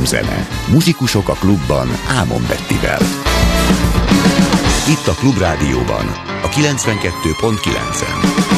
Örömzene. Muzsikusok a klubban Ámon Bettivel. Itt a Klubrádióban, a 92.9-en.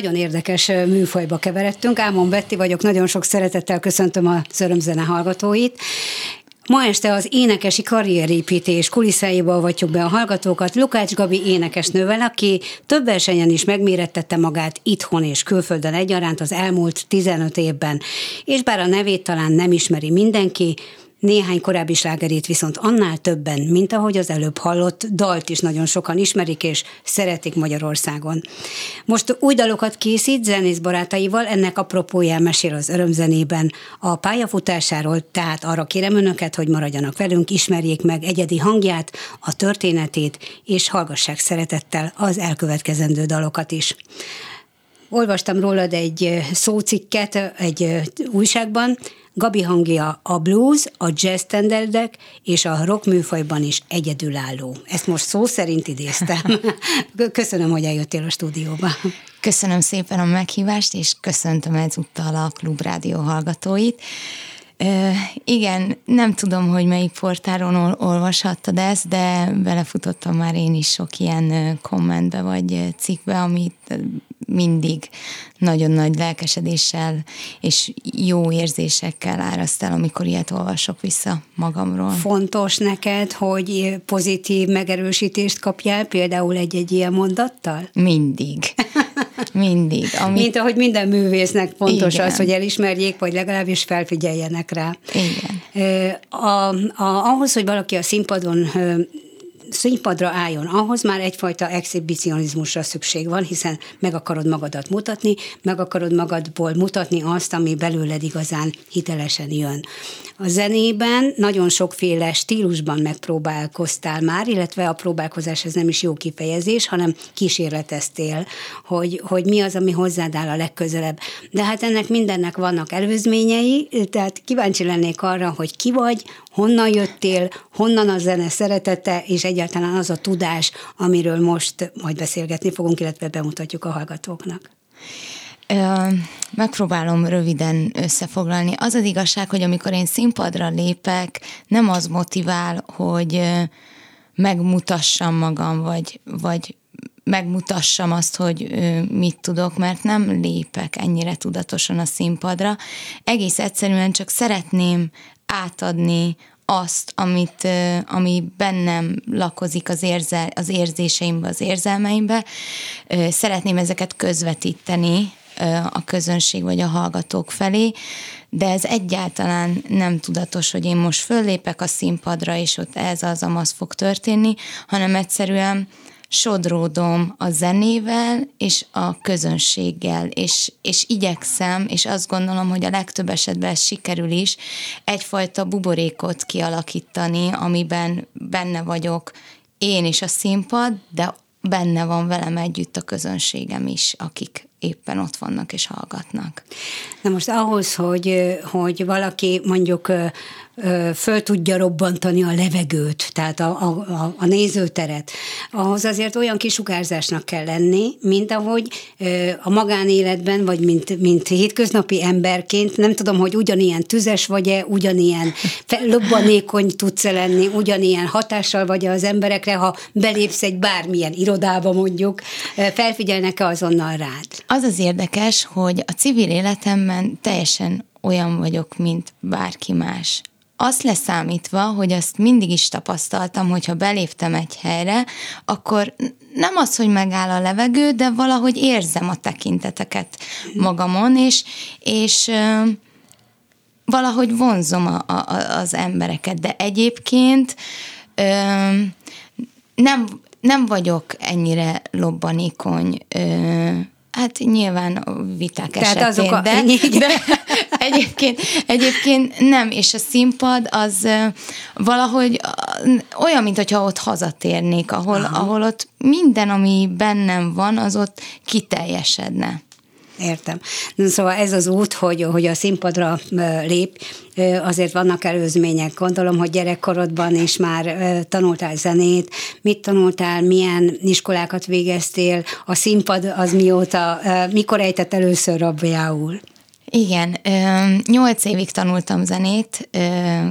nagyon érdekes műfajba keveredtünk. Ámon Betti vagyok, nagyon sok szeretettel köszöntöm a Szörömzene hallgatóit. Ma este az énekesi karrierépítés kulisszáiba vagyunk be a hallgatókat. Lukács Gabi énekesnővel, aki több versenyen is megmérettette magát itthon és külföldön egyaránt az elmúlt 15 évben. És bár a nevét talán nem ismeri mindenki, néhány korábbi slágerét viszont annál többen, mint ahogy az előbb hallott, dalt is nagyon sokan ismerik és szeretik Magyarországon. Most új dalokat készít zenész barátaival, ennek apropóján mesél az örömzenében a pályafutásáról, tehát arra kérem önöket, hogy maradjanak velünk, ismerjék meg egyedi hangját, a történetét, és hallgassák szeretettel az elkövetkezendő dalokat is. Olvastam rólad egy szócikket egy újságban, Gabi hangja a blues, a jazz standardek és a rock műfajban is egyedülálló. Ezt most szó szerint idéztem. Köszönöm, hogy eljöttél a stúdióba. Köszönöm szépen a meghívást, és köszöntöm ezúttal a Klubrádió hallgatóit. Igen, nem tudom, hogy melyik portáron olvashattad ezt, de belefutottam már én is sok ilyen kommentbe vagy cikkbe, amit mindig nagyon nagy lelkesedéssel és jó érzésekkel áraszt el, amikor ilyet olvasok vissza magamról. Fontos neked, hogy pozitív megerősítést kapjál, például egy-egy ilyen mondattal? Mindig. Mindig. Amit... Mint ahogy minden művésznek fontos Igen. az, hogy elismerjék, vagy legalábbis felfigyeljenek rá. Igen. A, a, ahhoz, hogy valaki a színpadon színpadra álljon, ahhoz már egyfajta exhibicionizmusra szükség van, hiszen meg akarod magadat mutatni, meg akarod magadból mutatni azt, ami belőled igazán hitelesen jön. A zenében nagyon sokféle stílusban megpróbálkoztál már, illetve a próbálkozás ez nem is jó kifejezés, hanem kísérleteztél, hogy, hogy mi az, ami hozzád áll a legközelebb. De hát ennek mindennek vannak előzményei, tehát kíváncsi lennék arra, hogy ki vagy, honnan jöttél, honnan a zene szeretete, és egyáltalán az a tudás, amiről most majd beszélgetni fogunk, illetve bemutatjuk a hallgatóknak. Megpróbálom röviden összefoglalni. Az az igazság, hogy amikor én színpadra lépek, nem az motivál, hogy megmutassam magam, vagy, vagy megmutassam azt, hogy mit tudok, mert nem lépek ennyire tudatosan a színpadra. Egész egyszerűen csak szeretném átadni azt, amit, ami bennem lakozik az, érzel, az érzéseimbe, az érzelmeimbe. Szeretném ezeket közvetíteni a közönség vagy a hallgatók felé, de ez egyáltalán nem tudatos, hogy én most föllépek a színpadra, és ott ez az, az fog történni, hanem egyszerűen sodródom a zenével és a közönséggel, és, és igyekszem, és azt gondolom, hogy a legtöbb esetben ez sikerül is, egyfajta buborékot kialakítani, amiben benne vagyok én is a színpad, de benne van velem együtt a közönségem is, akik éppen ott vannak és hallgatnak. Na most ahhoz, hogy, hogy valaki mondjuk föl tudja robbantani a levegőt, tehát a, a, a nézőteret, ahhoz azért olyan kisugárzásnak kell lenni, mint ahogy a magánéletben, vagy mint, mint hétköznapi emberként, nem tudom, hogy ugyanilyen tüzes vagy-e, ugyanilyen lobbanékony tudsz lenni, ugyanilyen hatással vagy az emberekre, ha belépsz egy bármilyen irodába mondjuk, felfigyelnek-e azonnal rád? Az az érdekes, hogy a civil életemben teljesen olyan vagyok, mint bárki más. Azt leszámítva, hogy azt mindig is tapasztaltam, hogyha beléptem egy helyre, akkor nem az, hogy megáll a levegő, de valahogy érzem a tekinteteket magamon, és, és valahogy vonzom a, a, az embereket, de egyébként nem, nem vagyok ennyire lobbanékony Hát nyilván viták Tehát esetén, azok a... de, de egyébként, egyébként nem, és a színpad az valahogy olyan, mint hogyha ott hazatérnék, ahol, ahol ott minden, ami bennem van, az ott kiteljesedne. Értem. Szóval ez az út, hogy, hogy a színpadra lép, azért vannak előzmények. Gondolom, hogy gyerekkorodban is már tanultál zenét. Mit tanultál, milyen iskolákat végeztél? A színpad az mióta, mikor ejtett először rabjául? Igen, nyolc évig tanultam zenét,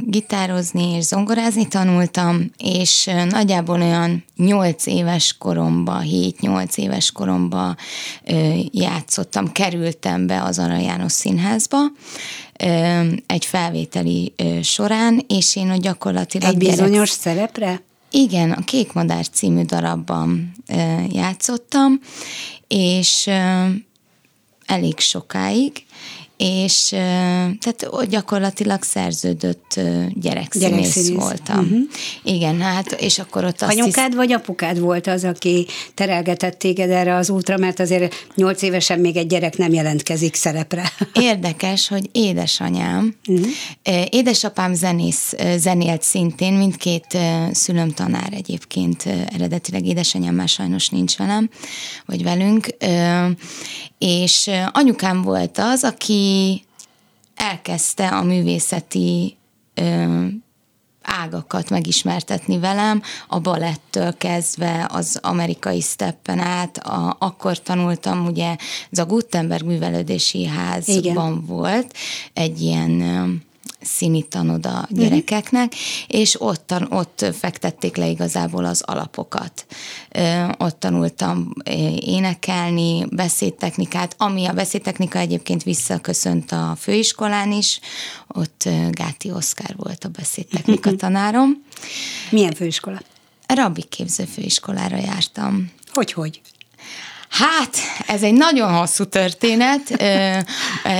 gitározni és zongorázni tanultam, és nagyjából olyan nyolc éves koromba, hét-nyolc éves koromba játszottam, kerültem be az Arra János Színházba, egy felvételi során, és én ott gyakorlatilag... Egy bizonyos gyerek... szerepre? Igen, a Kék Madár című darabban játszottam, és elég sokáig, és tehát gyakorlatilag szerződött gyerekszínész, gyerekszínész. voltam. Uh-huh. Igen, hát és akkor ott azt Anyukád hisz... vagy apukád volt az, aki terelgetett téged erre az útra, mert azért nyolc évesen még egy gyerek nem jelentkezik szerepre. Érdekes, hogy édesanyám, uh-huh. édesapám zenész, zenélt szintén, mindkét szülöm tanár egyébként, eredetileg édesanyám már sajnos nincs velem, vagy velünk, és anyukám volt az, aki elkezdte a művészeti ágakat megismertetni velem, a balettől kezdve az amerikai steppen át, a, akkor tanultam, ugye ez a Gutenberg művelődési házban Igen. volt egy ilyen színi tanoda gyerekeknek, uh-huh. és ott, ott fektették le igazából az alapokat. Ott tanultam énekelni, beszédtechnikát, ami a beszédtechnika egyébként visszaköszönt a főiskolán is, ott Gáti Oszkár volt a beszédtechnika tanárom. Milyen főiskola? Rabbi képző főiskolára jártam. Hogy-hogy? Hát, ez egy nagyon hosszú történet.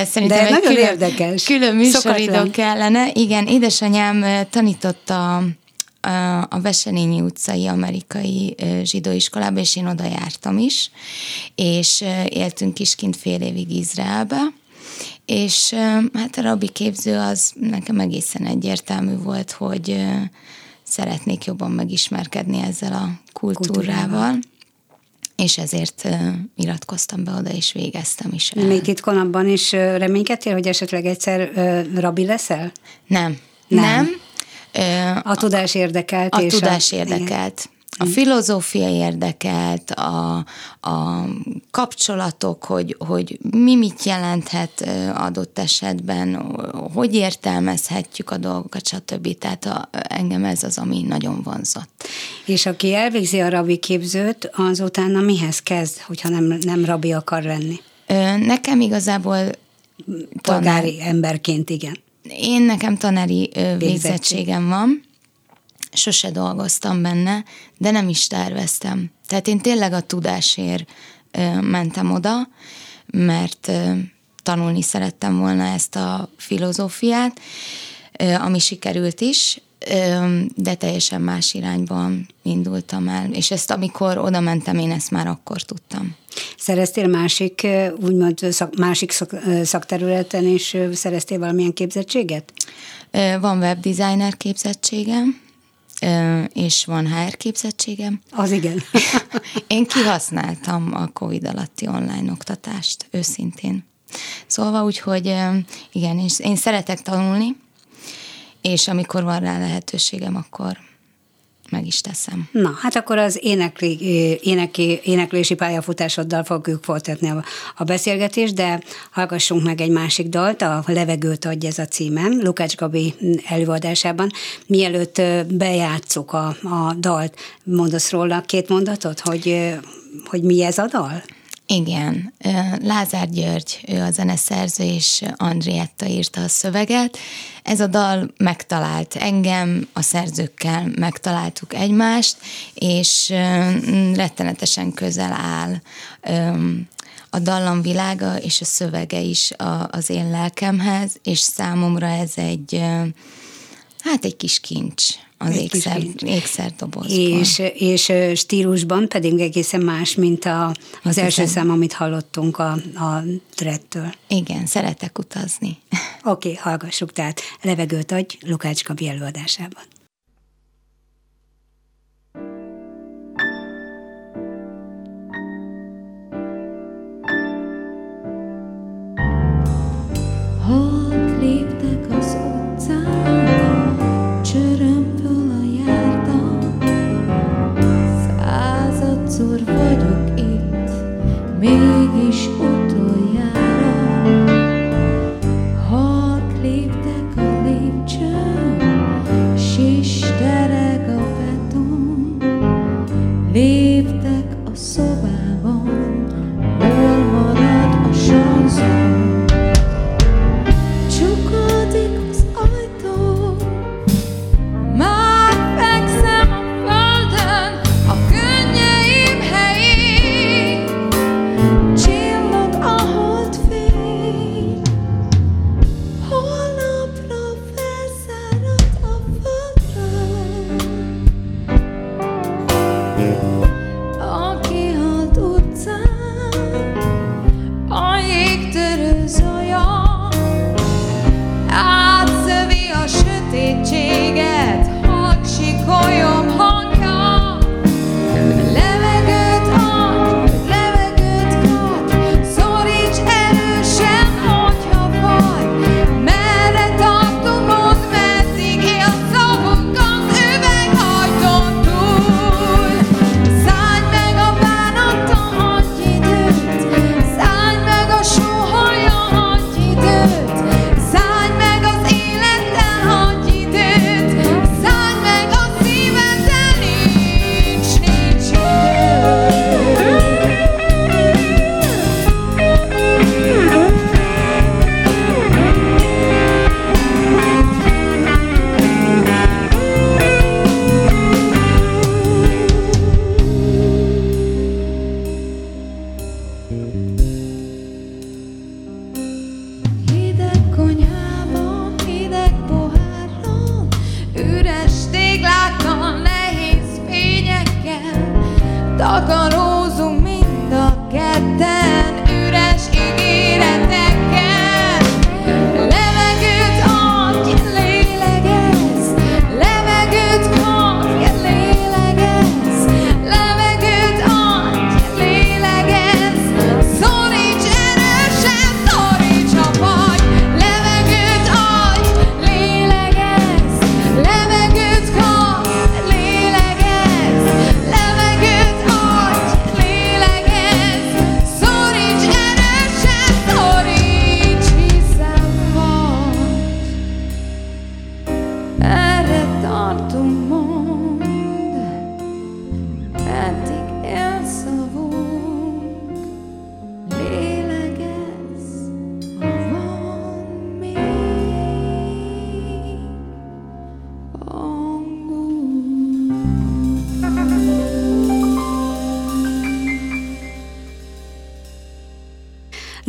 Szerintem De egy nagyon külön, érdekes. Külön műsoridő kellene. Igen, édesanyám tanította a Veselényi utcai amerikai zsidó iskolába, és én oda jártam is, és éltünk kint fél évig Izraelbe, és hát a rabbi képző az nekem egészen egyértelmű volt, hogy szeretnék jobban megismerkedni ezzel a kultúrával. kultúrával és ezért iratkoztam be oda, és végeztem is. El. Még itt konabban is reménykedtél, hogy esetleg egyszer rabi leszel? Nem. Nem. Nem. A tudás érdekelt. A és tudás a, érdekelt. Igen. A filozófia érdekelt, a, a kapcsolatok, hogy, hogy mi mit jelenthet adott esetben, hogy értelmezhetjük a dolgokat, stb. Tehát a, engem ez az, ami nagyon vonzott. És aki elvégzi a rabi képzőt, az utána mihez kezd, hogyha nem, nem rabi akar lenni? Nekem igazából polgári tanár... emberként, igen. Én nekem tanári végzettségem van, sose dolgoztam benne, de nem is terveztem. Tehát én tényleg a tudásért mentem oda, mert tanulni szerettem volna ezt a filozófiát, ami sikerült is, de teljesen más irányban indultam el, és ezt amikor oda mentem, én ezt már akkor tudtam. Szereztél másik, úgymond szak, másik szak, szakterületen is szereztél valamilyen képzettséget? Van webdesigner képzettségem, és van HR képzettségem. Az igen. Én kihasználtam a COVID alatti online oktatást, őszintén. Szóval úgy, hogy igen, én szeretek tanulni, és amikor van rá lehetőségem, akkor meg is teszem. Na, hát akkor az énekli, éneki, éneklési pályafutásoddal fogjuk folytatni a, a beszélgetést, de hallgassunk meg egy másik dalt, a Levegőt adj ez a címem, Lukács Gabi előadásában. Mielőtt bejátszuk a, a dalt, mondasz róla két mondatot, hogy, hogy mi ez a dal? Igen, Lázár György, ő a zeneszerző, és Andrietta írta a szöveget. Ez a dal megtalált engem, a szerzőkkel megtaláltuk egymást, és rettenetesen közel áll a dallam világa és a szövege is az én lelkemhez, és számomra ez egy, hát egy kis kincs az ékszer, ékszerdobozban. És, és stílusban pedig egészen más, mint a, az első szám, amit hallottunk a, a Drettől. Igen, szeretek utazni. Oké, okay, hallgassuk, tehát levegőt adj Lukács Kabi előadásában.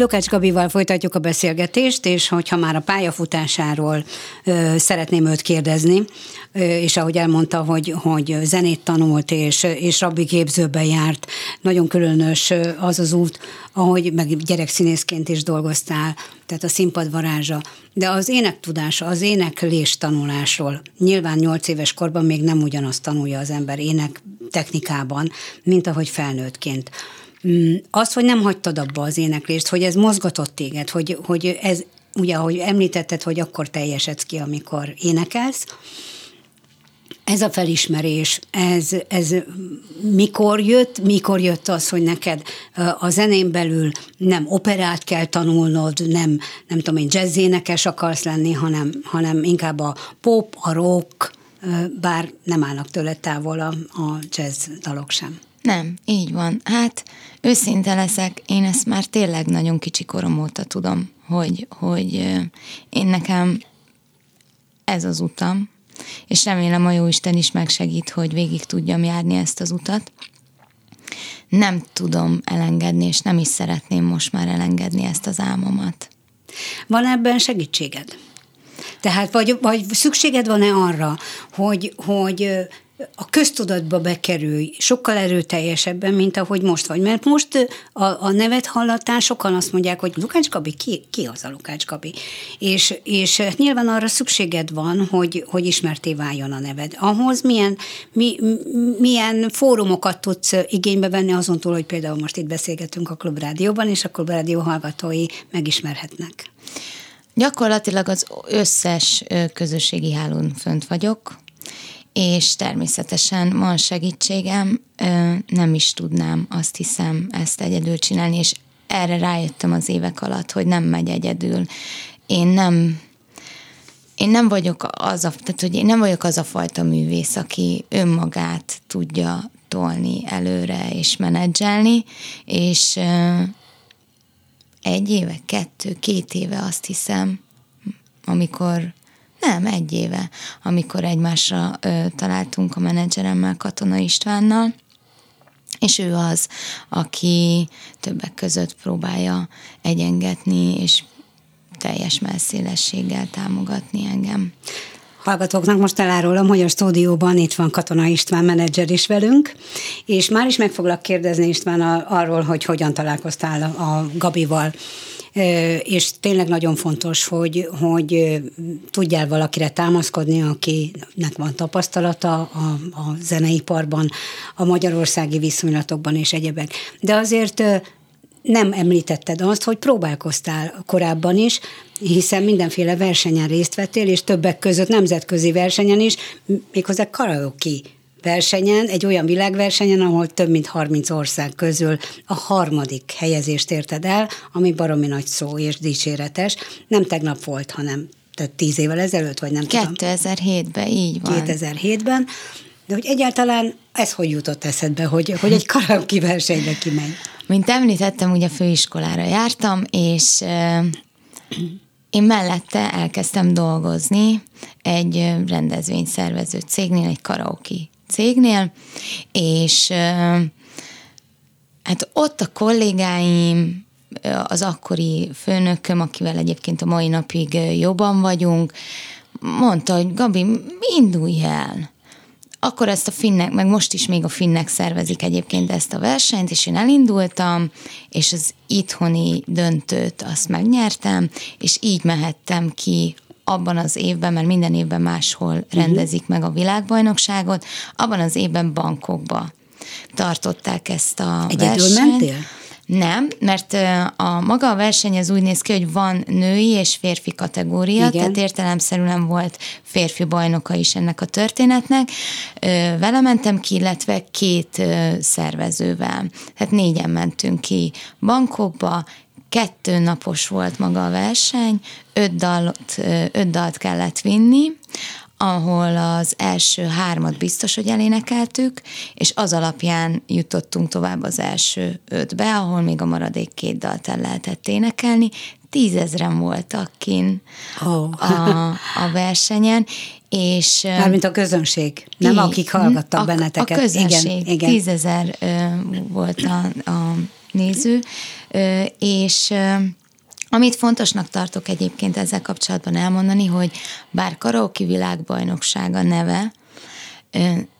Lukács Gabival folytatjuk a beszélgetést, és hogyha már a pályafutásáról ö, szeretném őt kérdezni, ö, és ahogy elmondta, hogy, hogy zenét tanult, és, és rabbi képzőben járt, nagyon különös az az út, ahogy meg gyerekszínészként is dolgoztál, tehát a színpad varázsa. De az énektudása, az éneklés tanulásról, nyilván nyolc éves korban még nem ugyanazt tanulja az ember ének technikában, mint ahogy felnőttként. Mm, Az, hogy nem hagytad abba az éneklést, hogy ez mozgatott téged, hogy, hogy ez, ugye, ahogy említetted, hogy akkor teljesedsz ki, amikor énekelsz, ez a felismerés, ez, ez mikor jött, mikor jött az, hogy neked a zenén belül nem operát kell tanulnod, nem, nem tudom én, jazzénekes akarsz lenni, hanem, hanem inkább a pop, a rock, bár nem állnak tőle távol a, a jazz dalok sem. Nem, így van. Hát őszinte leszek, én ezt már tényleg nagyon kicsi korom óta tudom, hogy, hogy én nekem ez az utam, és remélem a Jóisten is megsegít, hogy végig tudjam járni ezt az utat. Nem tudom elengedni, és nem is szeretném most már elengedni ezt az álmomat. Van ebben segítséged? Tehát vagy, vagy szükséged van-e arra, hogy, hogy a köztudatba bekerülj sokkal erőteljesebben, mint ahogy most vagy. Mert most a, a nevet hallatán sokan azt mondják, hogy Lukács Gabi, ki, ki az a Lukács Gabi? És, és nyilván arra szükséged van, hogy, hogy ismerté váljon a neved. Ahhoz milyen, mi, milyen fórumokat tudsz igénybe venni azon túl, hogy például most itt beszélgetünk a Klubrádióban, és a Klubrádió hallgatói megismerhetnek. Gyakorlatilag az összes közösségi hálón fönt vagyok, és természetesen van segítségem, nem is tudnám azt hiszem ezt egyedül csinálni, és erre rájöttem az évek alatt, hogy nem megy egyedül. Én nem, én nem vagyok az a, tehát, hogy én nem vagyok az a fajta művész, aki önmagát tudja tolni előre és menedzselni, és egy éve, kettő, két éve azt hiszem, amikor nem, egy éve, amikor egymásra ö, találtunk a menedzseremmel, Katona Istvánnal, és ő az, aki többek között próbálja egyengetni, és teljes messzélességgel támogatni engem. Hallgatóknak most elárulom, hogy a stúdióban itt van Katona István menedzser is velünk, és már is meg foglak kérdezni István arról, hogy hogyan találkoztál a Gabival. És tényleg nagyon fontos, hogy, hogy tudjál valakire támaszkodni, akinek van tapasztalata a, a zeneiparban, a magyarországi viszonylatokban és egyebek. De azért nem említetted azt, hogy próbálkoztál korábban is, hiszen mindenféle versenyen részt vettél, és többek között nemzetközi versenyen is, méghozzá karaoke versenyen, egy olyan világversenyen, ahol több mint 30 ország közül a harmadik helyezést érted el, ami baromi nagy szó és dicséretes. Nem tegnap volt, hanem tehát tíz évvel ezelőtt, vagy nem tudom. 2007-ben így van. 2007-ben, de hogy egyáltalán ez hogy jutott eszedbe, hogy, hogy egy karaoke versenyre kimegy? Mint említettem, ugye főiskolára jártam, és én mellette elkezdtem dolgozni egy rendezvényszervező cégnél, egy karaoke cégnél, és hát ott a kollégáim, az akkori főnököm, akivel egyébként a mai napig jobban vagyunk, mondta, hogy Gabi, indulj el. akkor ezt a finnek, meg most is még a finnek szervezik egyébként ezt a versenyt, és én elindultam, és az itthoni döntőt azt megnyertem, és így mehettem ki abban az évben, mert minden évben máshol uh-huh. rendezik meg a világbajnokságot, abban az évben bankokba tartották ezt a Egyedül versenyt. mentél? Nem, mert a maga a verseny az úgy néz ki, hogy van női és férfi kategória, Igen. tehát értelemszerűen volt férfi bajnoka is ennek a történetnek. Vele mentem ki, illetve két szervezővel. Tehát négyen mentünk ki bankokba, kettő napos volt maga a verseny, öt dalt, öt dalt kellett vinni, ahol az első hármat biztos, hogy elénekeltük, és az alapján jutottunk tovább az első ötbe, ahol még a maradék két dalt el lehetett énekelni. Tízezren voltak kin oh. a, a versenyen, és... Mármint a közönség, nem így, akik hallgattak a, benneteket. A közönség, igen, igen. tízezer volt a, a néző, és amit fontosnak tartok egyébként ezzel kapcsolatban elmondani, hogy bár karaoke világbajnoksága neve,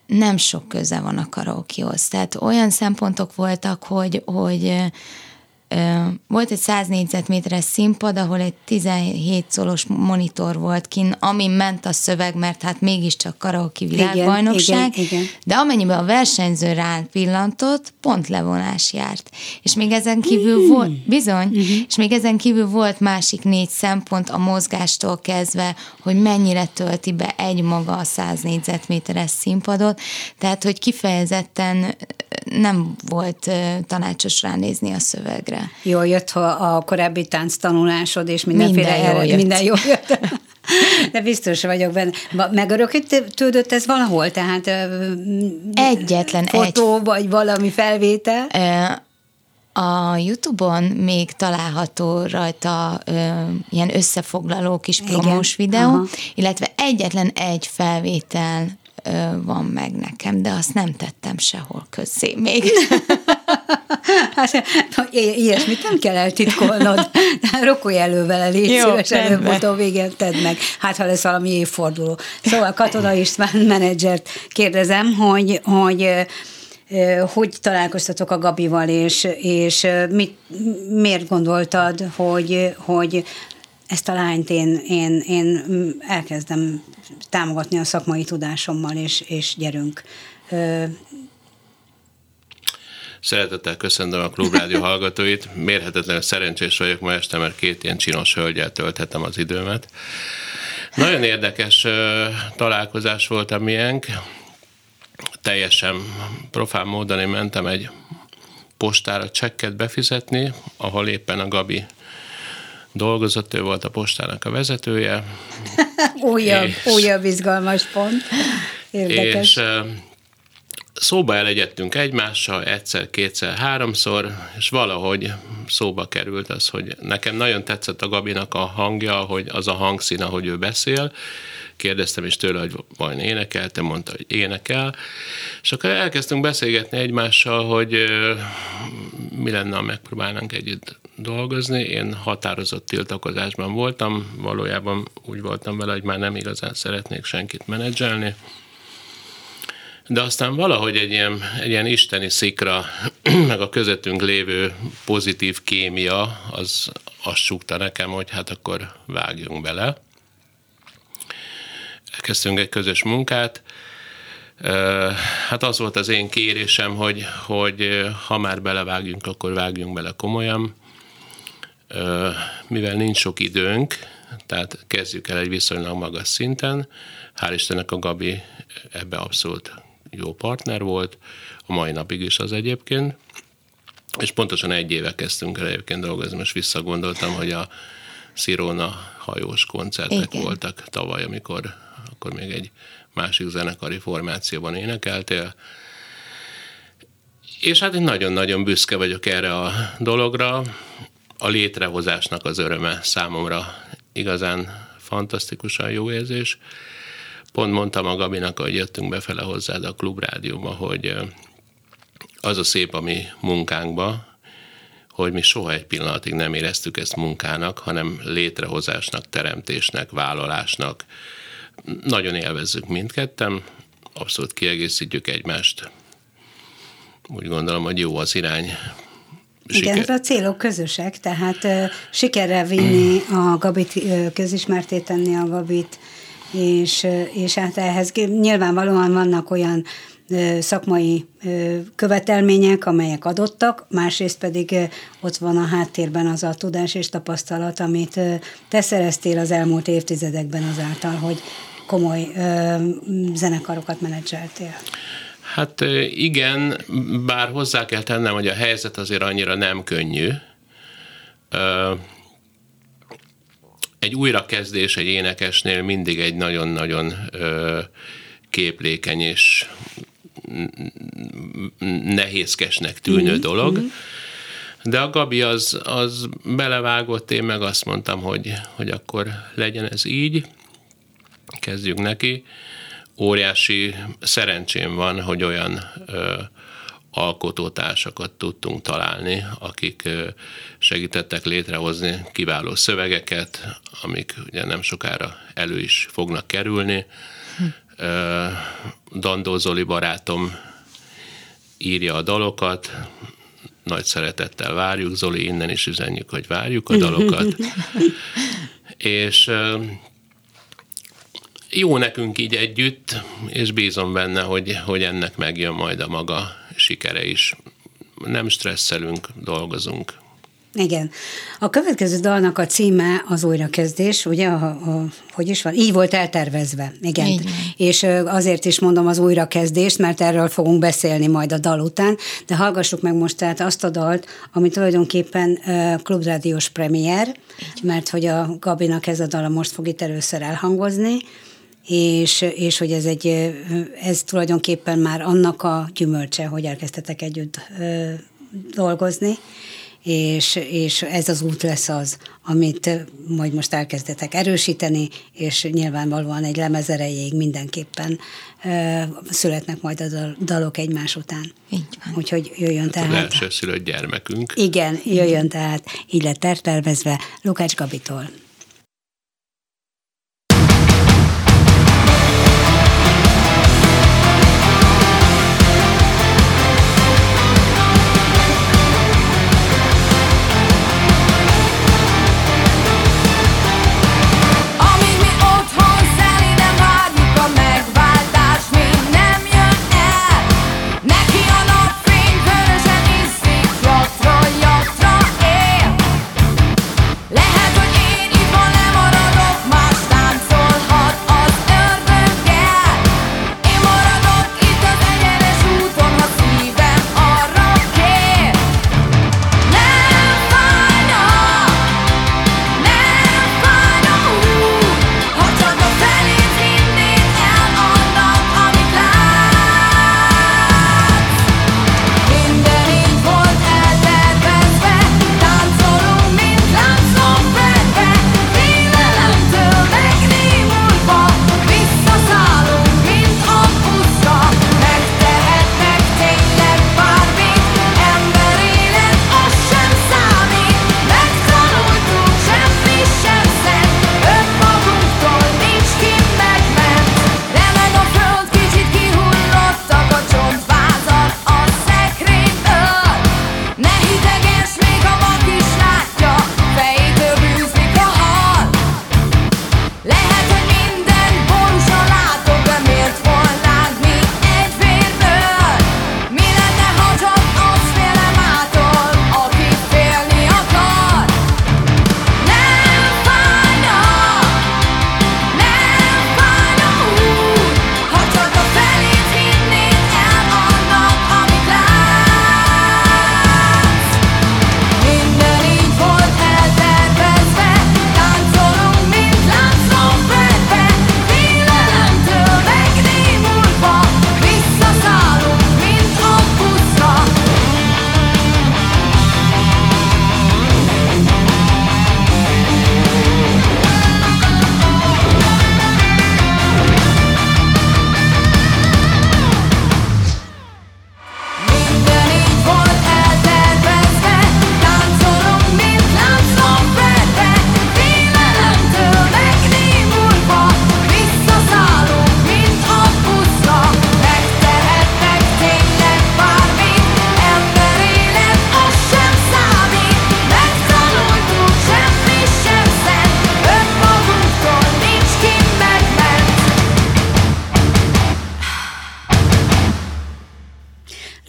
nem sok köze van a karaokehoz. Tehát olyan szempontok voltak, hogy, hogy volt egy 100 négyzetméteres színpad, ahol egy 17 szolos monitor volt kin, ami ment a szöveg, mert hát mégiscsak karaoke világbajnokság, igen, igen, igen. de amennyiben a versenyző rá pillantott, pont levonás járt. És még ezen kívül mm. volt, bizony, mm-hmm. és még ezen kívül volt másik négy szempont a mozgástól kezdve, hogy mennyire tölti be egy maga a 100 négyzetméteres színpadot, tehát hogy kifejezetten nem volt tanácsos ránézni a szövegre. Jól jött ha a korábbi tánc tanulásod, és mindenféle minden jól jött. Minden jól jött. De biztos vagyok benne. Megörökítődött ez valahol? Tehát Egyetlen fotó, egy... vagy valami felvétel? A Youtube-on még található rajta ö, ilyen összefoglaló kis promós Igen. videó, Aha. illetve egyetlen egy felvétel van meg nekem, de azt nem tettem sehol közzé még. hát, ilyesmit nem kell eltitkolnod. Rokolj elő vele, légy Jó, szíves, előbb végén tedd meg. Hát, ha lesz valami évforduló. Szóval Katona István menedzsert kérdezem, hogy, hogy hogy találkoztatok a Gabival, és, és mit, miért gondoltad, hogy, hogy ezt a lányt én, én, én elkezdem támogatni a szakmai tudásommal, és, és gyerünk. Szeretettel köszöntöm a Klubrádió hallgatóit. Mérhetetlenül szerencsés vagyok ma este, mert két ilyen csinos hölgyel tölthetem az időmet. Nagyon érdekes találkozás volt a miénk. Teljesen profán módon én mentem egy postára csekket befizetni, ahol éppen a Gabi dolgozott, ő volt a postának a vezetője. újabb, és, újabb izgalmas pont. Érdekes. És szóba elegyedtünk egymással egyszer, kétszer, háromszor, és valahogy szóba került az, hogy nekem nagyon tetszett a Gabinak a hangja, hogy az a hangszín, ahogy ő beszél, kérdeztem is tőle, hogy vajon énekelte, mondta, hogy énekel, és akkor elkezdtünk beszélgetni egymással, hogy mi lenne, ha megpróbálnánk együtt dolgozni. Én határozott tiltakozásban voltam, valójában úgy voltam vele, hogy már nem igazán szeretnék senkit menedzselni, de aztán valahogy egy ilyen, egy ilyen isteni szikra, meg a közöttünk lévő pozitív kémia, az azt súgta nekem, hogy hát akkor vágjunk bele. Elkezdtünk egy közös munkát, Hát az volt az én kérésem, hogy, hogy ha már belevágjunk, akkor vágjunk bele komolyan. Mivel nincs sok időnk, tehát kezdjük el egy viszonylag magas szinten. Hál' Istennek a Gabi ebbe abszolút jó partner volt, a mai napig is az egyébként, és pontosan egy éve kezdtünk el egyébként dolgozni, most visszagondoltam, hogy a Sirona hajós koncertek Igen. voltak tavaly, amikor akkor még egy másik zenekari formációban énekeltél. És hát én nagyon-nagyon büszke vagyok erre a dologra. A létrehozásnak az öröme számomra igazán fantasztikusan jó érzés. Pont mondtam a Gabinak, hogy jöttünk befele hozzád a klubrádióba, hogy az a szép a mi munkánkba, hogy mi soha egy pillanatig nem éreztük ezt munkának, hanem létrehozásnak, teremtésnek, vállalásnak. Nagyon élvezzük mindketten. abszolút kiegészítjük egymást. Úgy gondolom, hogy jó az irány. Siker. Igen, a célok közösek, tehát uh, sikerrel vinni a Gabit, uh, közismerté tenni a Gabit, és, uh, és hát ehhez nyilvánvalóan vannak olyan szakmai követelmények, amelyek adottak, másrészt pedig ott van a háttérben az a tudás és tapasztalat, amit te szereztél az elmúlt évtizedekben azáltal, hogy komoly zenekarokat menedzseltél. Hát igen, bár hozzá kell tennem, hogy a helyzet azért annyira nem könnyű. Egy újrakezdés egy énekesnél mindig egy nagyon-nagyon képlékeny és nehézkesnek tűnő mm-hmm. dolog. Mhm. De a Gabi az, az belevágott, én meg azt mondtam, hogy, hogy akkor legyen ez így, kezdjük neki. Óriási szerencsém van, hogy olyan ö, alkotótársakat tudtunk találni, akik ö, segítettek létrehozni kiváló szövegeket, amik ugye nem sokára elő is fognak kerülni. Hm. Dandó Zoli barátom írja a dalokat, nagy szeretettel várjuk, Zoli, innen is üzenjük, hogy várjuk a dalokat. és jó nekünk így együtt, és bízom benne, hogy, hogy ennek megjön majd a maga sikere is. Nem stresszelünk, dolgozunk. Igen. A következő dalnak a címe az újrakezdés, ugye, a, a, hogy is van? Így volt eltervezve. Igen. Igen. És azért is mondom az újrakezdést, mert erről fogunk beszélni majd a dal után, de hallgassuk meg most tehát azt a dalt, ami tulajdonképpen klubrádiós premier, mert hogy a Gabinak ez a dala most fog itt először elhangozni, és, és hogy ez egy, ez tulajdonképpen már annak a gyümölcse, hogy elkezdtetek együtt dolgozni, és, és ez az út lesz az, amit majd most elkezdetek erősíteni, és nyilvánvalóan egy lemez erejéig mindenképpen ö, születnek majd a dalok egymás után. Így van. Úgyhogy jöjjön hát tehát. Az első szülött gyermekünk. Igen, jöjjön tehát, így lett tervezve Lukács Gabitól.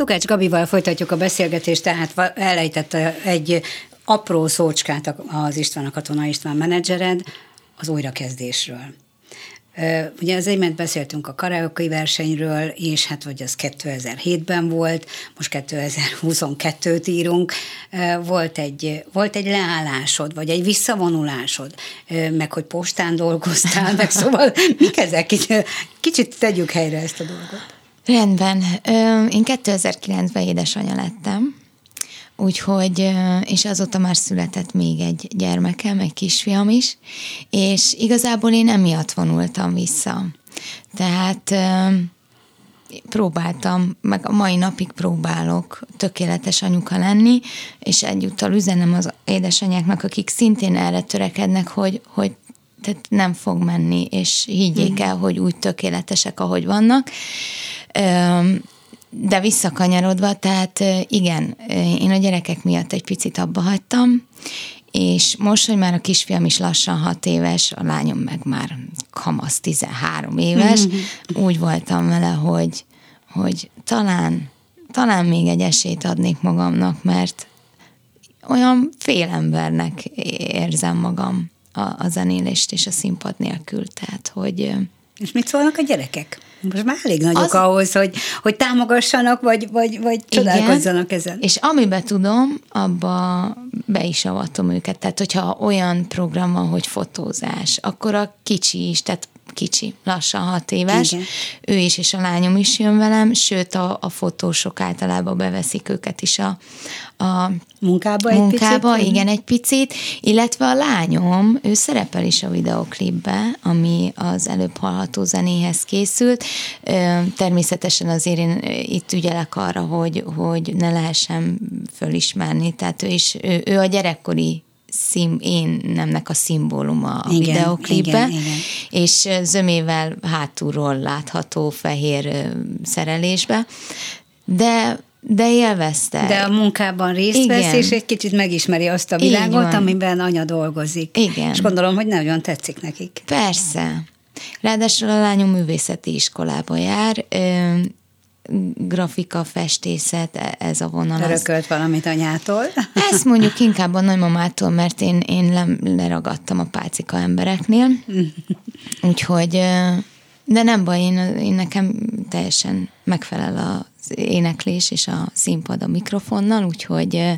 Lukács Gabival folytatjuk a beszélgetést, tehát elejtette egy apró szócskát az István, a Katona István menedzsered az újrakezdésről. Ugye az imént beszéltünk a karaoke versenyről, és hát vagy az 2007-ben volt, most 2022-t írunk. Volt egy, volt egy leállásod, vagy egy visszavonulásod, meg hogy postán dolgoztál, meg szóval mik ezek? Kicsit tegyük helyre ezt a dolgot. Rendben. Én 2009-ben édesanyja lettem, Úgyhogy, és azóta már született még egy gyermekem, egy kisfiam is, és igazából én emiatt vonultam vissza. Tehát próbáltam, meg a mai napig próbálok tökéletes anyuka lenni, és egyúttal üzenem az édesanyáknak, akik szintén erre törekednek, hogy, hogy tehát nem fog menni, és higgyék mm. el, hogy úgy tökéletesek, ahogy vannak. De visszakanyarodva, tehát igen, én a gyerekek miatt egy picit abba hagytam, és most, hogy már a kisfiam is lassan hat éves, a lányom meg már kamasz 13 éves, mm-hmm. úgy voltam vele, hogy, hogy talán, talán még egy esélyt adnék magamnak, mert olyan félembernek érzem magam a, a zenélést és a színpad nélkül, tehát hogy... És mit szólnak a gyerekek? Most már elég nagyok az... ahhoz, hogy, hogy támogassanak, vagy, vagy, vagy csodálkozzanak ezen. És amibe tudom, abba be is avatom őket. Tehát, hogyha olyan program van, hogy fotózás, akkor a kicsi is, tehát kicsi, lassan hat éves, Igen. ő is és a lányom is jön velem, sőt a, a fotósok általában beveszik őket is a, a munkába, egy munkába picit? igen, egy picit, illetve a lányom, ő szerepel is a videoklipbe, ami az előbb hallható zenéhez készült. Természetesen azért én itt ügyelek arra, hogy, hogy ne lehessen fölismerni, tehát ő is, ő, ő a gyerekkori szim, én nemnek a szimbóluma a igen, videoklipbe, igen, igen. és zömével hátulról látható fehér szerelésbe, de de élvezte. De a munkában részt Igen. vesz, és egy kicsit megismeri azt a világot, amiben anya dolgozik. Igen. És gondolom, hogy nagyon tetszik nekik. Persze. Ráadásul a lányom művészeti iskolába jár, grafika, festészet, e, ez a vonal. Örökölt valamit anyától? Ezt mondjuk inkább a nagymamától, mert én, én leragadtam a pálcika embereknél. Úgyhogy, de nem baj, én, én nekem teljesen megfelel az éneklés és a színpad a mikrofonnal, úgyhogy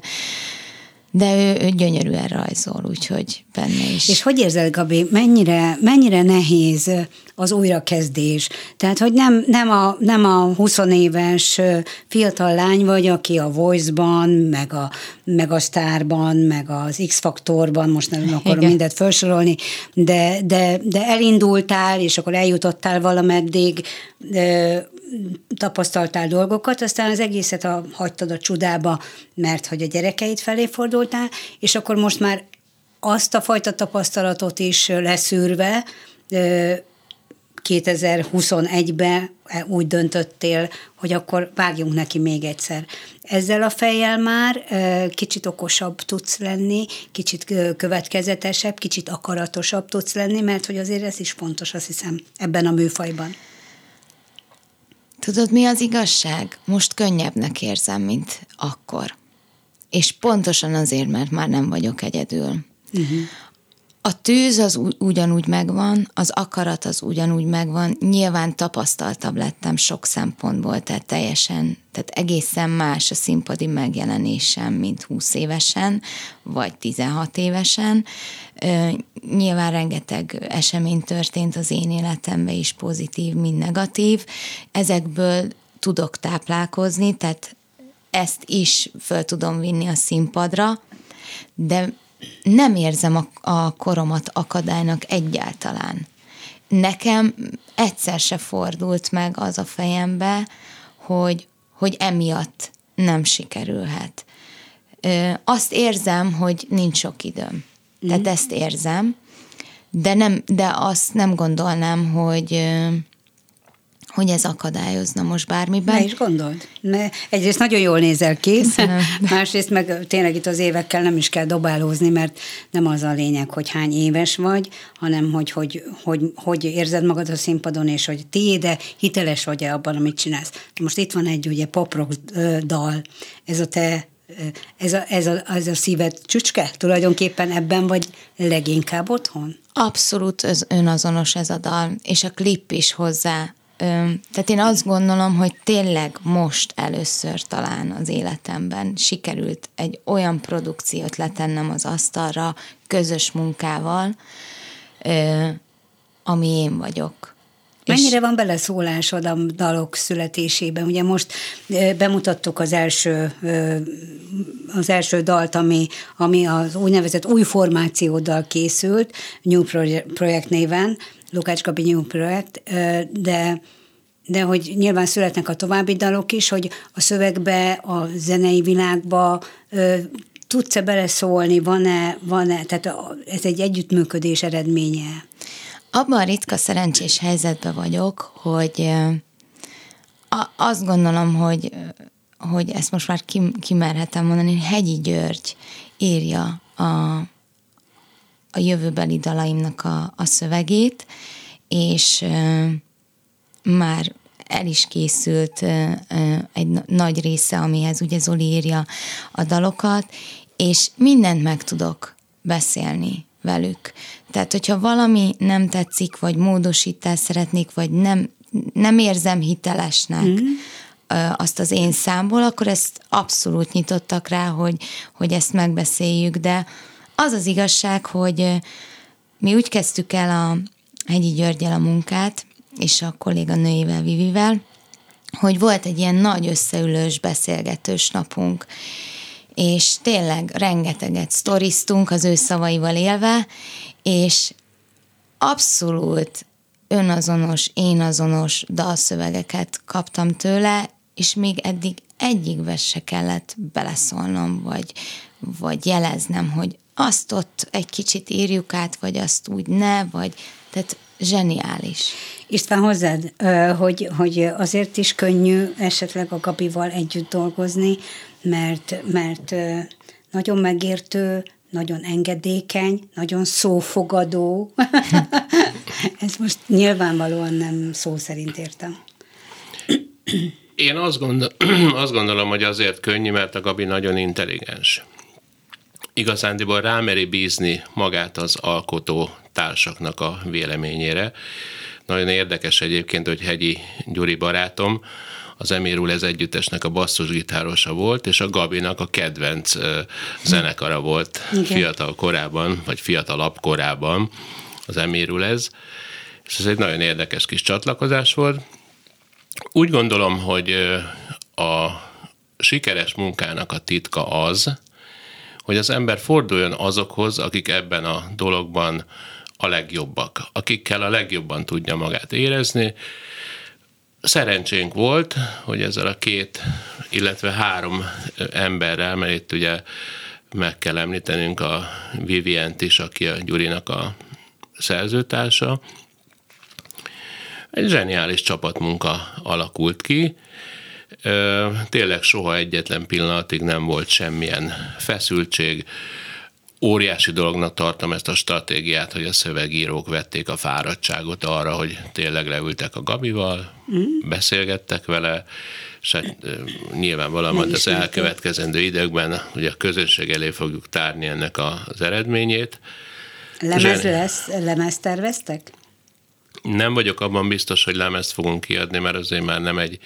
de ő, ő gyönyörűen rajzol, úgyhogy benne is. És hogy érzed, Gabi, mennyire, mennyire nehéz az újrakezdés? Tehát, hogy nem, nem, a, nem a 20 éves fiatal lány vagy, aki a Voice-ban, meg a, meg a Starban, meg az X-faktorban, most nem akarom Igen. mindet felsorolni, de, de, de elindultál, és akkor eljutottál valameddig, tapasztaltál dolgokat, aztán az egészet a, hagytad a csudába, mert hogy a gyerekeit felé fordultál, és akkor most már azt a fajta tapasztalatot is leszűrve, 2021-ben úgy döntöttél, hogy akkor vágjunk neki még egyszer. Ezzel a fejjel már kicsit okosabb tudsz lenni, kicsit következetesebb, kicsit akaratosabb tudsz lenni, mert hogy azért ez is fontos, azt hiszem, ebben a műfajban. Tudod, mi az igazság? Most könnyebbnek érzem, mint akkor. És pontosan azért, mert már nem vagyok egyedül. Uh-huh. A tűz az ugyanúgy megvan, az akarat az ugyanúgy megvan, nyilván tapasztaltabb lettem sok szempontból, tehát teljesen, tehát egészen más a színpadi megjelenésem, mint 20 évesen, vagy 16 évesen. Nyilván rengeteg esemény történt az én életemben is, pozitív, mind negatív. Ezekből tudok táplálkozni, tehát ezt is föl tudom vinni a színpadra, de nem érzem a, a koromat akadálynak egyáltalán. Nekem egyszer se fordult meg az a fejembe, hogy, hogy emiatt nem sikerülhet. Ö, azt érzem, hogy nincs sok időm. Mm. Tehát ezt érzem, de, nem, de azt nem gondolnám, hogy hogy ez akadályozna most bármiben. Ne is gondold. Ne, egyrészt nagyon jól nézel ki, Köszönöm. másrészt meg tényleg itt az évekkel nem is kell dobálózni, mert nem az a lényeg, hogy hány éves vagy, hanem hogy hogy, hogy, hogy érzed magad a színpadon, és hogy tiéd hiteles vagy-e abban, amit csinálsz. Most itt van egy ugye poprock dal, ez a te ez a, ez, a, ez a szíved csücske? Tulajdonképpen ebben vagy leginkább otthon? Abszolút az önazonos ez a dal, és a klip is hozzá tehát én azt gondolom, hogy tényleg most először talán az életemben sikerült egy olyan produkciót letennem az asztalra közös munkával, ami én vagyok. Mennyire van beleszólásod a dalok születésében? Ugye most bemutattuk az első, az első dalt, ami, ami az úgynevezett új formációddal készült, New Project néven, Lukács Gabi New Project, de de hogy nyilván születnek a további dalok is, hogy a szövegbe, a zenei világba tudsz-e beleszólni, van-e, van-e, tehát ez egy együttműködés eredménye? Abban a ritka szerencsés helyzetben vagyok, hogy azt gondolom, hogy, hogy ezt most már kimerhetem mondani, Hegyi György írja a, a jövőbeli dalaimnak a, a szövegét, és már el is készült egy nagy része, amihez ugye Zoli írja a dalokat, és mindent meg tudok beszélni velük. Tehát, hogyha valami nem tetszik, vagy módosítás szeretnék, vagy nem, nem érzem hitelesnek mm. azt az én számból, akkor ezt abszolút nyitottak rá, hogy, hogy ezt megbeszéljük, de az az igazság, hogy mi úgy kezdtük el a Hegyi Györgyel a munkát, és a kolléganőivel, Vivivel, hogy volt egy ilyen nagy összeülős, beszélgetős napunk, és tényleg rengeteget sztoriztunk az ő szavaival élve, és abszolút önazonos, én azonos dalszövegeket kaptam tőle, és még eddig egyikbe se kellett beleszólnom, vagy, vagy jeleznem, hogy azt ott egy kicsit írjuk át, vagy azt úgy ne, vagy tehát zseniális. István, hozzád, hogy, hogy azért is könnyű esetleg a Gabival együtt dolgozni, mert, mert nagyon megértő, nagyon engedékeny, nagyon szófogadó. Ez most nyilvánvalóan nem szó szerint értem. Én azt, gondol, azt gondolom, hogy azért könnyű, mert a Gabi nagyon intelligens. Igazándiból rámeri bízni magát az alkotó társaknak a véleményére. Nagyon érdekes egyébként, hogy Hegyi Gyuri barátom, az Emirul ez együttesnek a basszusgitárosa volt, és a Gabinak a kedvenc zenekara volt Igen. fiatal korában, vagy fiatalabb korában az Emirul ez, és ez egy nagyon érdekes kis csatlakozás volt. Úgy gondolom, hogy a sikeres munkának a titka az, hogy az ember forduljon azokhoz, akik ebben a dologban a legjobbak, akikkel a legjobban tudja magát érezni. Szerencsénk volt, hogy ezzel a két, illetve három emberrel, mert itt ugye meg kell említenünk a Vivient is, aki a Gyurinak a szerzőtársa. Egy zseniális csapatmunka alakult ki, tényleg soha egyetlen pillanatig nem volt semmilyen feszültség, óriási dolognak tartom ezt a stratégiát, hogy a szövegírók vették a fáradtságot arra, hogy tényleg leültek a Gabival, mm. beszélgettek vele, és hát nyilvánvalóan majd az elkövetkezendő időkben ugye a közönség elé fogjuk tárni ennek az eredményét. Lemez Zseni... lesz, lemez terveztek? Nem vagyok abban biztos, hogy lemezt fogunk kiadni, mert azért már nem egy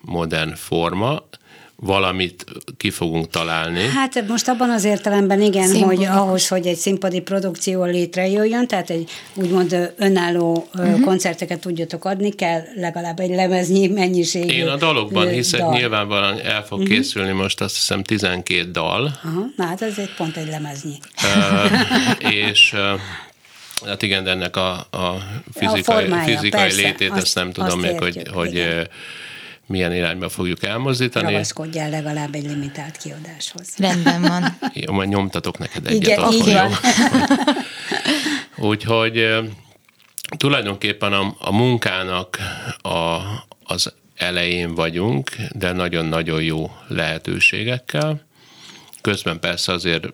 modern forma, valamit ki fogunk találni. Hát most abban az értelemben igen, Színpadi. hogy ahhoz, hogy egy színpadi produkció létrejöjjön, tehát egy úgymond önálló uh-huh. koncerteket tudjatok adni, kell legalább egy lemeznyi mennyiség. Én a dalokban hiszek, dal. nyilvánvalóan el fog uh-huh. készülni most azt hiszem 12 dal. Aha, na hát ez egy pont egy lemeznyi. Uh, és uh, Hát igen, de ennek a, a fizikai, a formája, fizikai persze, létét, azt, ezt nem tudom még, hogy, hogy milyen irányba fogjuk elmozdítani. Ragaszkodjál legalább egy limitált kiadáshoz. Rendben van. Jó, majd nyomtatok neked egyet. Igen, akkor így van. Úgyhogy tulajdonképpen a, a munkának a, az elején vagyunk, de nagyon-nagyon jó lehetőségekkel. Közben persze azért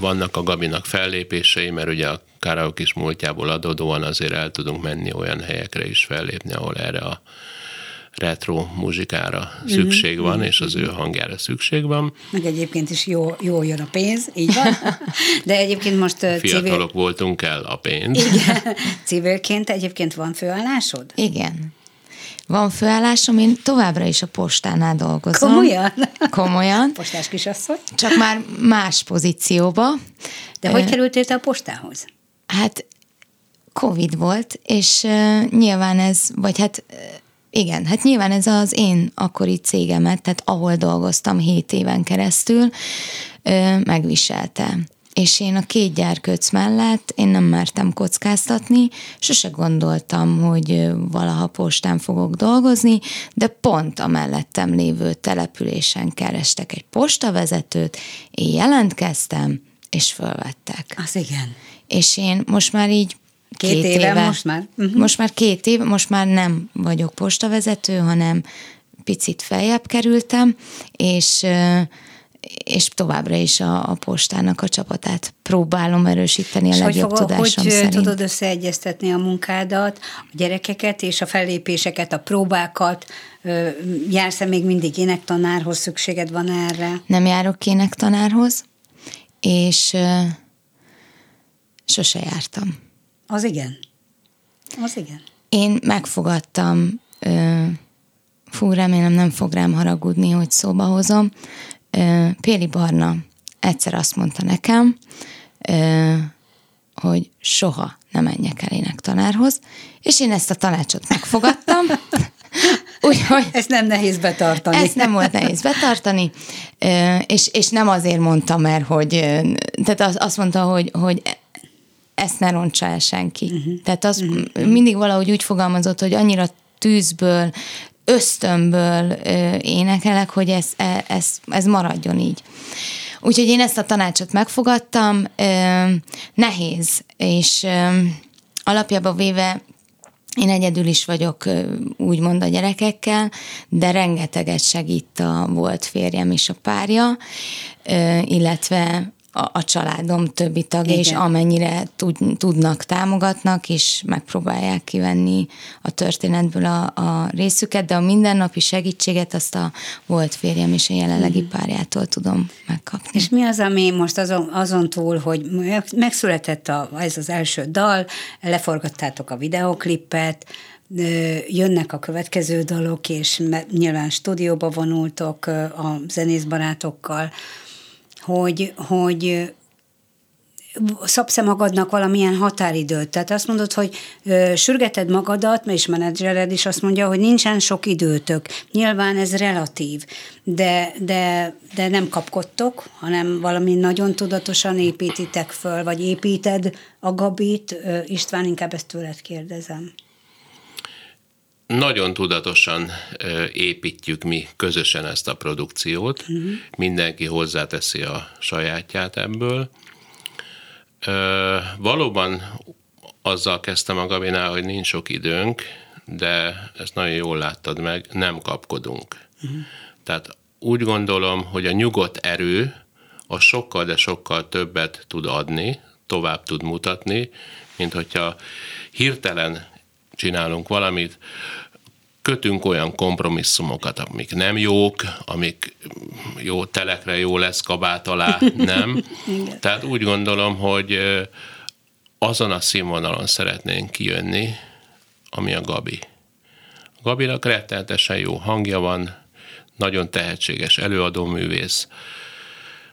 vannak a Gabinak fellépései, mert ugye a karaoke is múltjából adódóan azért el tudunk menni olyan helyekre is fellépni, ahol erre a retro muzsikára szükség van, mm-hmm. és az ő hangjára szükség van. Meg egyébként is jó, jó jön a pénz, így van. De egyébként most Fiatalok civil... voltunk el a pénz. Igen. Civilként egyébként van főállásod? Igen. Van főállásom, én továbbra is a postánál dolgozom. Komolyan? Komolyan. Postás kisasszony? Csak már más pozícióba. De hogy kerültél te a postához? Hát Covid volt, és uh, nyilván ez, vagy hát uh, igen, hát nyilván ez az én akkori cégemet, tehát ahol dolgoztam 7 éven keresztül, uh, megviselte és én a két gyárköc mellett én nem mertem kockáztatni, sose gondoltam, hogy valaha postán fogok dolgozni, de pont a mellettem lévő településen kerestek egy postavezetőt, én jelentkeztem, és fölvettek. Az igen. És én most már így Két, két éve, éve most már? Uh-huh. Most már két év, most már nem vagyok postavezető, hanem picit feljebb kerültem, és és továbbra is a, a postának a csapatát próbálom erősíteni a és legjobb hogy tudásom hogy szerint. tudod összeegyeztetni a munkádat, a gyerekeket és a fellépéseket, a próbákat? Jársz-e még mindig énektanárhoz? Szükséged van erre? Nem járok énektanárhoz, és sose jártam. Az igen. Az igen. Én megfogadtam, fú, remélem nem fog rám haragudni, hogy szóba hozom, Péli Barna egyszer azt mondta nekem, hogy soha nem menjek el énektanárhoz, és én ezt a tanácsot megfogadtam, Úgyhogy ezt nem nehéz betartani. Ezt nem volt nehéz betartani, és, és nem azért mondta, mert hogy, tehát azt mondta, hogy, hogy ezt ne rontsa el senki. Uh-huh. Tehát az uh-huh. mindig valahogy úgy fogalmazott, hogy annyira tűzből, ösztönből énekelek, hogy ez, e, ez, ez maradjon így. Úgyhogy én ezt a tanácsot megfogadtam, nehéz, és alapjában véve én egyedül is vagyok úgymond a gyerekekkel, de rengeteget segít a volt férjem és a párja, illetve a, a családom többi tagja, és amennyire tud, tudnak, támogatnak, és megpróbálják kivenni a történetből a, a részüket, de a mindennapi segítséget azt a volt férjem és a jelenlegi mm. párjától tudom megkapni. És mi az, ami most azon, azon túl, hogy megszületett a, ez az első dal, leforgattátok a videoklippet, jönnek a következő dalok, és nyilván stúdióba vonultok a zenészbarátokkal, hogy, hogy szabsz-e magadnak valamilyen határidőt? Tehát azt mondod, hogy ö, sürgeted magadat, és menedzsered is azt mondja, hogy nincsen sok időtök. Nyilván ez relatív, de, de, de nem kapkodtok, hanem valami nagyon tudatosan építitek föl, vagy építed a Gabit. Ö, István, inkább ezt tőled kérdezem nagyon tudatosan építjük mi közösen ezt a produkciót, uh-huh. mindenki hozzáteszi a sajátját ebből. Valóban azzal kezdtem a Gabinál, hogy nincs sok időnk, de ezt nagyon jól láttad meg, nem kapkodunk. Uh-huh. Tehát úgy gondolom, hogy a nyugodt erő a sokkal, de sokkal többet tud adni, tovább tud mutatni, mint hogyha hirtelen csinálunk valamit, kötünk olyan kompromisszumokat, amik nem jók, amik jó telekre jó lesz kabát alá, nem. Tehát úgy gondolom, hogy azon a színvonalon szeretnénk kijönni, ami a Gabi. A Gabinak rettenetesen jó hangja van, nagyon tehetséges előadóművész,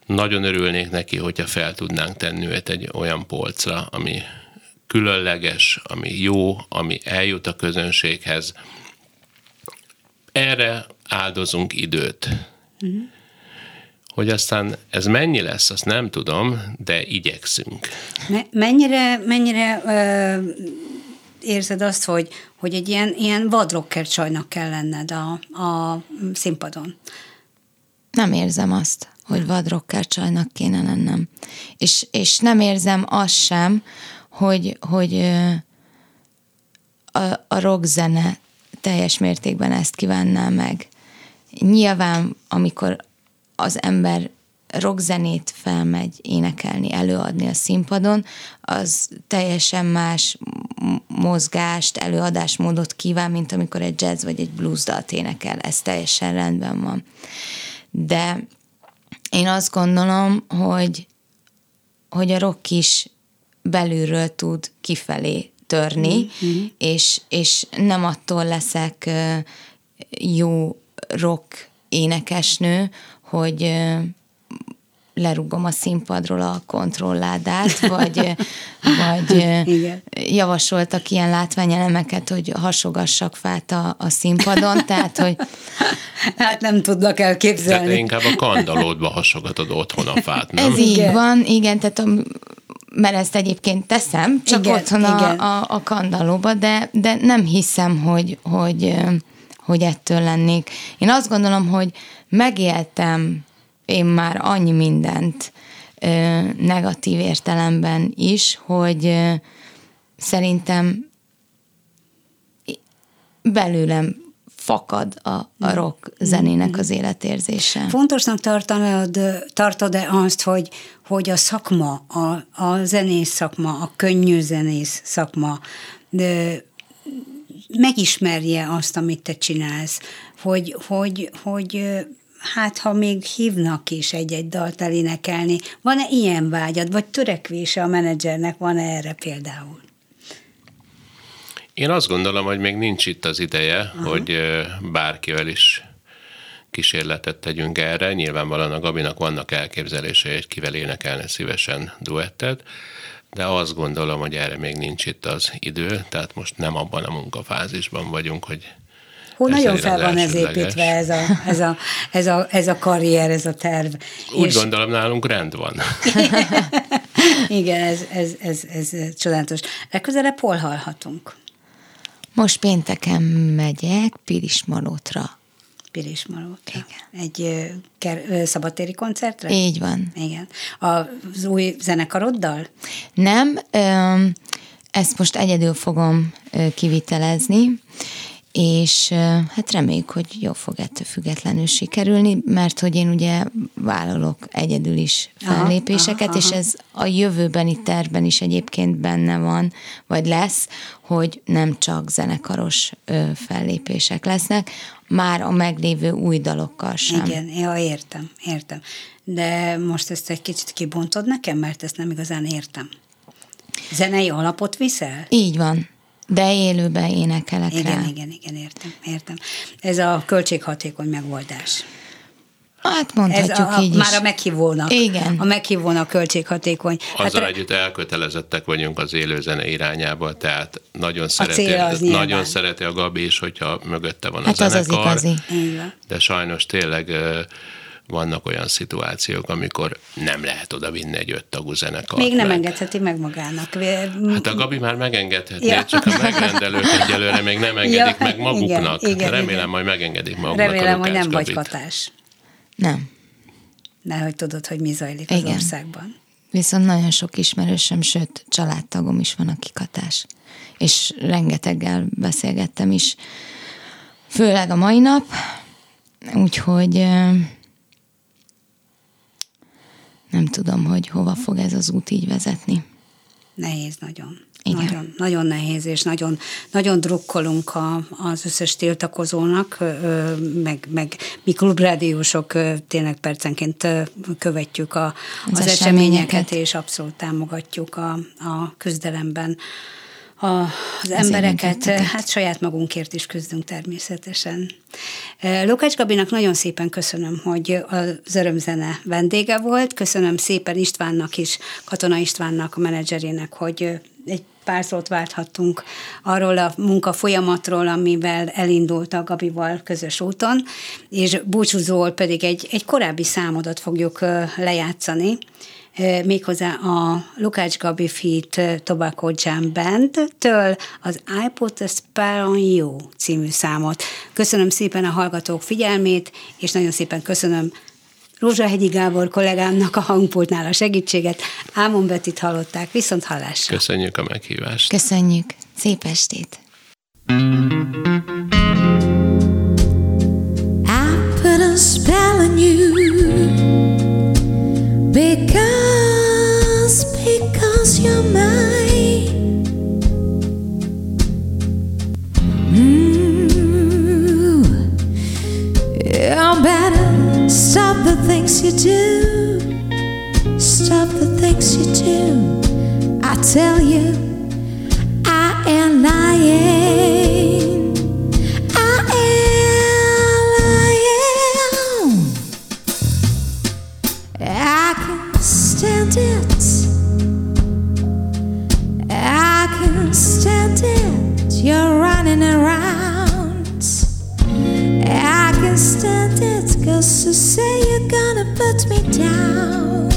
nagyon örülnék neki, hogyha fel tudnánk tenni őt egy olyan polcra, ami különleges, ami jó, ami eljut a közönséghez, erre áldozunk időt. Uh-huh. Hogy aztán ez mennyi lesz, azt nem tudom, de igyekszünk. Mennyire, mennyire ö, érzed azt, hogy, hogy egy ilyen, ilyen vadrocker csajnak kell lenned a, a színpadon? Nem érzem azt, hogy vadrocker csajnak kéne lennem. És, és nem érzem azt sem, hogy, hogy a rockzene teljes mértékben ezt kívánná meg. Nyilván, amikor az ember rockzenét felmegy énekelni, előadni a színpadon, az teljesen más mozgást, előadásmódot kíván, mint amikor egy jazz vagy egy blues dalt énekel. Ez teljesen rendben van. De én azt gondolom, hogy, hogy a rock is belülről tud kifelé törni, mm-hmm. és, és nem attól leszek jó rock énekesnő, hogy lerugom a színpadról a kontrolládát, vagy, vagy Igen. javasoltak ilyen látványelemeket, hogy hasogassak fát a, a színpadon, tehát, hogy... Hát nem tudnak elképzelni. Tehát inkább a kandalódba hasogatod otthon a fát, nem? Ez így igen. van, igen, tehát a, mert ezt egyébként teszem, csak igen, otthon igen. A, a, a kandalóba, de, de nem hiszem, hogy, hogy, hogy ettől lennék. Én azt gondolom, hogy megéltem én már annyi mindent negatív értelemben is, hogy szerintem belőlem fakad a, a rock zenének az életérzése. Fontosnak tartanod, tartod-e azt, hogy, hogy a szakma, a, a zenész szakma, a könnyű zenész szakma de megismerje azt, amit te csinálsz, hogy, hogy, hogy hát ha még hívnak is egy-egy dalt elénekelni, van-e ilyen vágyad, vagy törekvése a menedzsernek, van-e erre például? Én azt gondolom, hogy még nincs itt az ideje, Aha. hogy bárkivel is kísérletet tegyünk erre. Nyilvánvalóan a Gabinak vannak elképzelései, hogy kivel énekelne szívesen duettet, de azt gondolom, hogy erre még nincs itt az idő, tehát most nem abban a munkafázisban vagyunk, hogy Hol nagyon fel van ez építve ez a, ez, a, ez, a, ez a karrier, ez a terv. Úgy és... gondolom, nálunk rend van. Igen, ez, ez, ez, ez, ez csodálatos. Legközelebb hol hallhatunk? Most pénteken megyek Pirismalótra. Pirismalótra. Igen. Egy ker, szabadtéri koncertre? Így van. Igen. Az új zenekaroddal? Nem, ezt most egyedül fogom kivitelezni, és hát reméljük, hogy jó fog ettől függetlenül sikerülni, mert hogy én ugye vállalok egyedül is fellépéseket, aha, aha, és ez a jövőbeni tervben is egyébként benne van, vagy lesz, hogy nem csak zenekaros fellépések lesznek, már a meglévő új dalokkal sem. Igen, ja, értem, értem. De most ezt egy kicsit kibontod nekem, mert ezt nem igazán értem. Zenei alapot viszel? Így van. De élőben énekelek igen, rá. Igen, igen, értem, értem. Ez a költséghatékony megoldás. Hát mondhatjuk Ez a, így Már a meghívónak. Igen. A meghívónak költséghatékony. Azzal hát, együtt elkötelezettek vagyunk az élőzene irányába, tehát nagyon szereti, az nagyon szereti a Gabi is, hogyha mögötte van hát a zenekar. Az az igazi. De sajnos tényleg vannak olyan szituációk, amikor nem lehet oda vinni egy öttagú zenekart. Még nem meg. engedheti meg magának. Hát a Gabi már megengedheti, ja. csak a megrendelők egyelőre még nem engedik ja, meg maguknak. Igen, igen, Remélem, igen. majd megengedik maguknak. Remélem, hogy nem vagy hatás. Nem. Nehogy tudod, hogy mi zajlik igen. az országban. Viszont nagyon sok ismerősöm, sőt, családtagom is van, a kikatás. És rengeteggel beszélgettem is, főleg a mai nap, úgyhogy nem tudom, hogy hova fog ez az út így vezetni. Nehéz nagyon. Igen. Nagyon, nagyon nehéz, és nagyon, nagyon drukkolunk a, az összes tiltakozónak, meg, meg mi klubrádiósok tényleg percenként követjük a, az, az eseményeket, eseményeket, és abszolút támogatjuk a, a küzdelemben a, az embereket, hát saját magunkért is küzdünk természetesen. Lukács Gabinak nagyon szépen köszönöm, hogy az örömzene vendége volt, köszönöm szépen Istvánnak is, Katona Istvánnak, a menedzserének, hogy egy pár szót válthattunk arról a munka folyamatról, amivel elindult a Gabival közös úton, és búcsúzóul pedig egy, egy korábbi számodat fogjuk lejátszani, méghozzá a Lukács Gabi Fit Tobacco Jam Band-től az I Put a Spell on You című számot. Köszönöm szépen a hallgatók figyelmét, és nagyon szépen köszönöm Rózsahegyi Gábor kollégámnak a hangpultnál a segítséget. Ámon Betit hallották, viszont hallásra. Köszönjük a meghívást. Köszönjük. Szép estét. I put a spell on you Because, because you're mine. Mm, you better stop the things you do. Stop the things you do. I tell you, I am lying. I can't stand it. You're running around. I can't stand it. Cause you say you're gonna put me down.